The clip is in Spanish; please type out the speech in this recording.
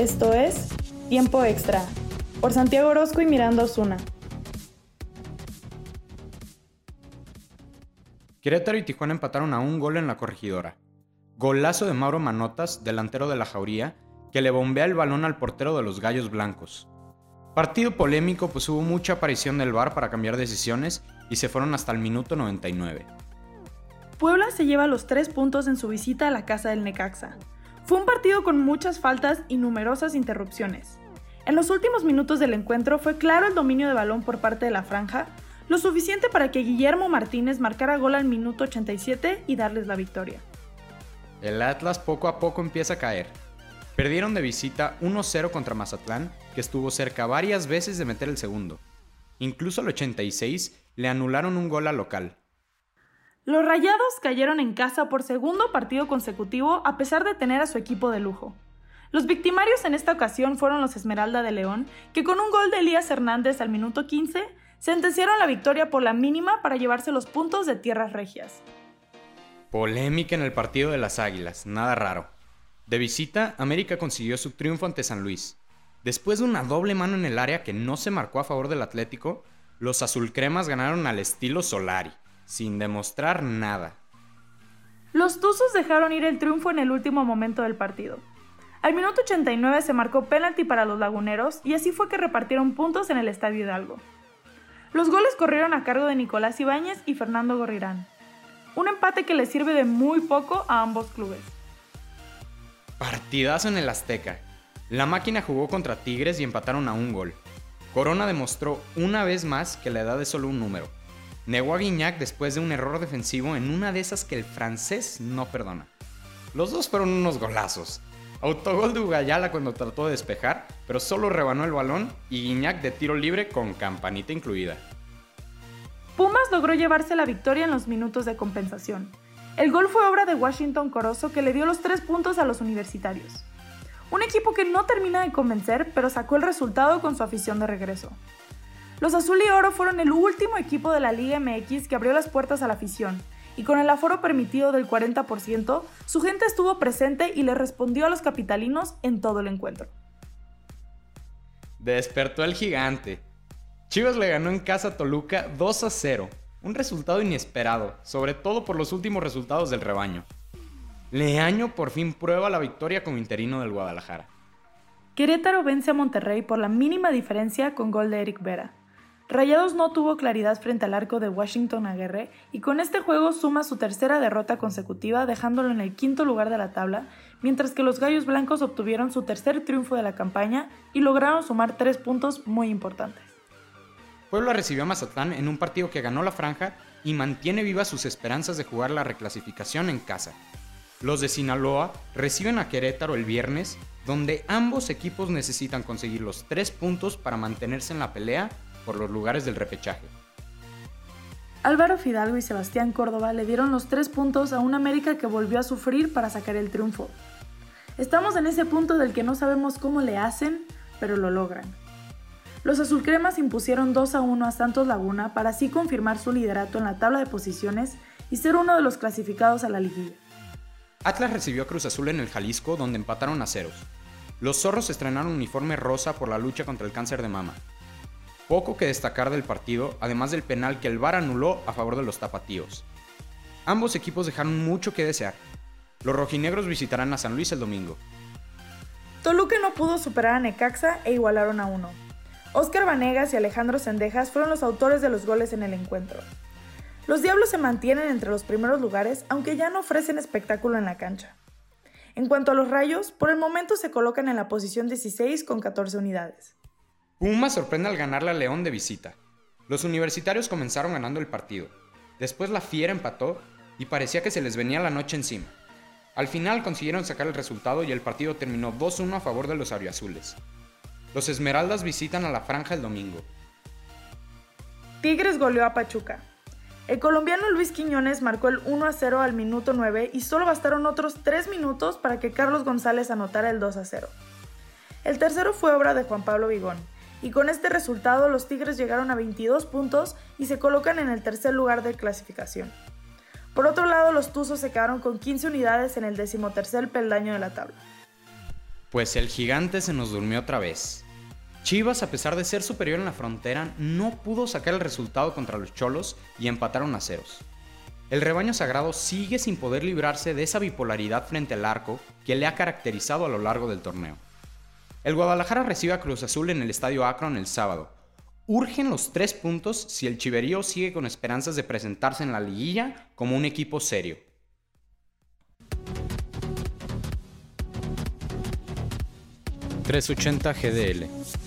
Esto es Tiempo Extra, por Santiago Orozco y Miranda Osuna. Querétaro y Tijuana empataron a un gol en la corregidora. Golazo de Mauro Manotas, delantero de la Jauría, que le bombea el balón al portero de los Gallos Blancos. Partido polémico, pues hubo mucha aparición del VAR para cambiar decisiones y se fueron hasta el minuto 99. Puebla se lleva los tres puntos en su visita a la casa del Necaxa. Fue un partido con muchas faltas y numerosas interrupciones. En los últimos minutos del encuentro fue claro el dominio de balón por parte de la franja, lo suficiente para que Guillermo Martínez marcara gol al minuto 87 y darles la victoria. El Atlas poco a poco empieza a caer. Perdieron de visita 1-0 contra Mazatlán, que estuvo cerca varias veces de meter el segundo. Incluso al 86 le anularon un gol al local. Los Rayados cayeron en casa por segundo partido consecutivo a pesar de tener a su equipo de lujo. Los victimarios en esta ocasión fueron los Esmeralda de León, que con un gol de Elías Hernández al minuto 15 sentenciaron la victoria por la mínima para llevarse los puntos de tierras regias. Polémica en el partido de las Águilas, nada raro. De visita, América consiguió su triunfo ante San Luis. Después de una doble mano en el área que no se marcó a favor del Atlético, los azulcremas ganaron al estilo Solari sin demostrar nada. Los Tuzos dejaron ir el triunfo en el último momento del partido. Al minuto 89 se marcó penalti para los laguneros y así fue que repartieron puntos en el Estadio Hidalgo. Los goles corrieron a cargo de Nicolás Ibáñez y Fernando Gorrirán. Un empate que le sirve de muy poco a ambos clubes. Partidazo en el Azteca. La máquina jugó contra Tigres y empataron a un gol. Corona demostró una vez más que la edad es solo un número Negó a Guignac después de un error defensivo en una de esas que el francés no perdona. Los dos fueron unos golazos. Autogol de Ugayala cuando trató de despejar, pero solo rebanó el balón y Guignac de tiro libre con campanita incluida. Pumas logró llevarse la victoria en los minutos de compensación. El gol fue obra de Washington Corozo que le dio los tres puntos a los universitarios. Un equipo que no termina de convencer, pero sacó el resultado con su afición de regreso. Los Azul y Oro fueron el último equipo de la Liga MX que abrió las puertas a la afición, y con el aforo permitido del 40%, su gente estuvo presente y le respondió a los capitalinos en todo el encuentro. Despertó el gigante. Chivas le ganó en casa a Toluca 2 a 0, un resultado inesperado, sobre todo por los últimos resultados del rebaño. Leaño por fin prueba la victoria como interino del Guadalajara. Querétaro vence a Monterrey por la mínima diferencia con gol de Eric Vera. Rayados no tuvo claridad frente al arco de Washington Aguirre y con este juego suma su tercera derrota consecutiva dejándolo en el quinto lugar de la tabla, mientras que los Gallos Blancos obtuvieron su tercer triunfo de la campaña y lograron sumar tres puntos muy importantes. Puebla recibió a Mazatlán en un partido que ganó la franja y mantiene vivas sus esperanzas de jugar la reclasificación en casa. Los de Sinaloa reciben a Querétaro el viernes, donde ambos equipos necesitan conseguir los tres puntos para mantenerse en la pelea por los lugares del repechaje. Álvaro Fidalgo y Sebastián Córdoba le dieron los tres puntos a un América que volvió a sufrir para sacar el triunfo. Estamos en ese punto del que no sabemos cómo le hacen, pero lo logran. Los azulcremas impusieron 2 a 1 a Santos Laguna para así confirmar su liderato en la tabla de posiciones y ser uno de los clasificados a la liguilla. Atlas recibió a Cruz Azul en el Jalisco donde empataron a ceros. Los zorros estrenaron uniforme rosa por la lucha contra el cáncer de mama. Poco que destacar del partido, además del penal que el VAR anuló a favor de los tapatíos. Ambos equipos dejaron mucho que desear. Los rojinegros visitarán a San Luis el domingo. Toluca no pudo superar a Necaxa e igualaron a uno. Óscar Vanegas y Alejandro Sendejas fueron los autores de los goles en el encuentro. Los Diablos se mantienen entre los primeros lugares, aunque ya no ofrecen espectáculo en la cancha. En cuanto a los Rayos, por el momento se colocan en la posición 16 con 14 unidades. Puma sorprende al ganarle a León de visita. Los universitarios comenzaron ganando el partido. Después la Fiera empató y parecía que se les venía la noche encima. Al final consiguieron sacar el resultado y el partido terminó 2-1 a favor de los auriazules. Los Esmeraldas visitan a la franja el domingo. Tigres goleó a Pachuca. El colombiano Luis Quiñones marcó el 1 0 al minuto 9 y solo bastaron otros 3 minutos para que Carlos González anotara el 2 0. El tercero fue obra de Juan Pablo Vigón, y con este resultado los Tigres llegaron a 22 puntos y se colocan en el tercer lugar de clasificación. Por otro lado, los Tuzos se quedaron con 15 unidades en el decimotercer peldaño de la tabla. Pues el gigante se nos durmió otra vez. Chivas, a pesar de ser superior en la frontera, no pudo sacar el resultado contra los Cholos y empataron a ceros. El rebaño sagrado sigue sin poder librarse de esa bipolaridad frente al arco que le ha caracterizado a lo largo del torneo. El Guadalajara recibe a Cruz Azul en el Estadio Akron el sábado. Urgen los tres puntos si el Chiverío sigue con esperanzas de presentarse en la liguilla como un equipo serio. 380 GDL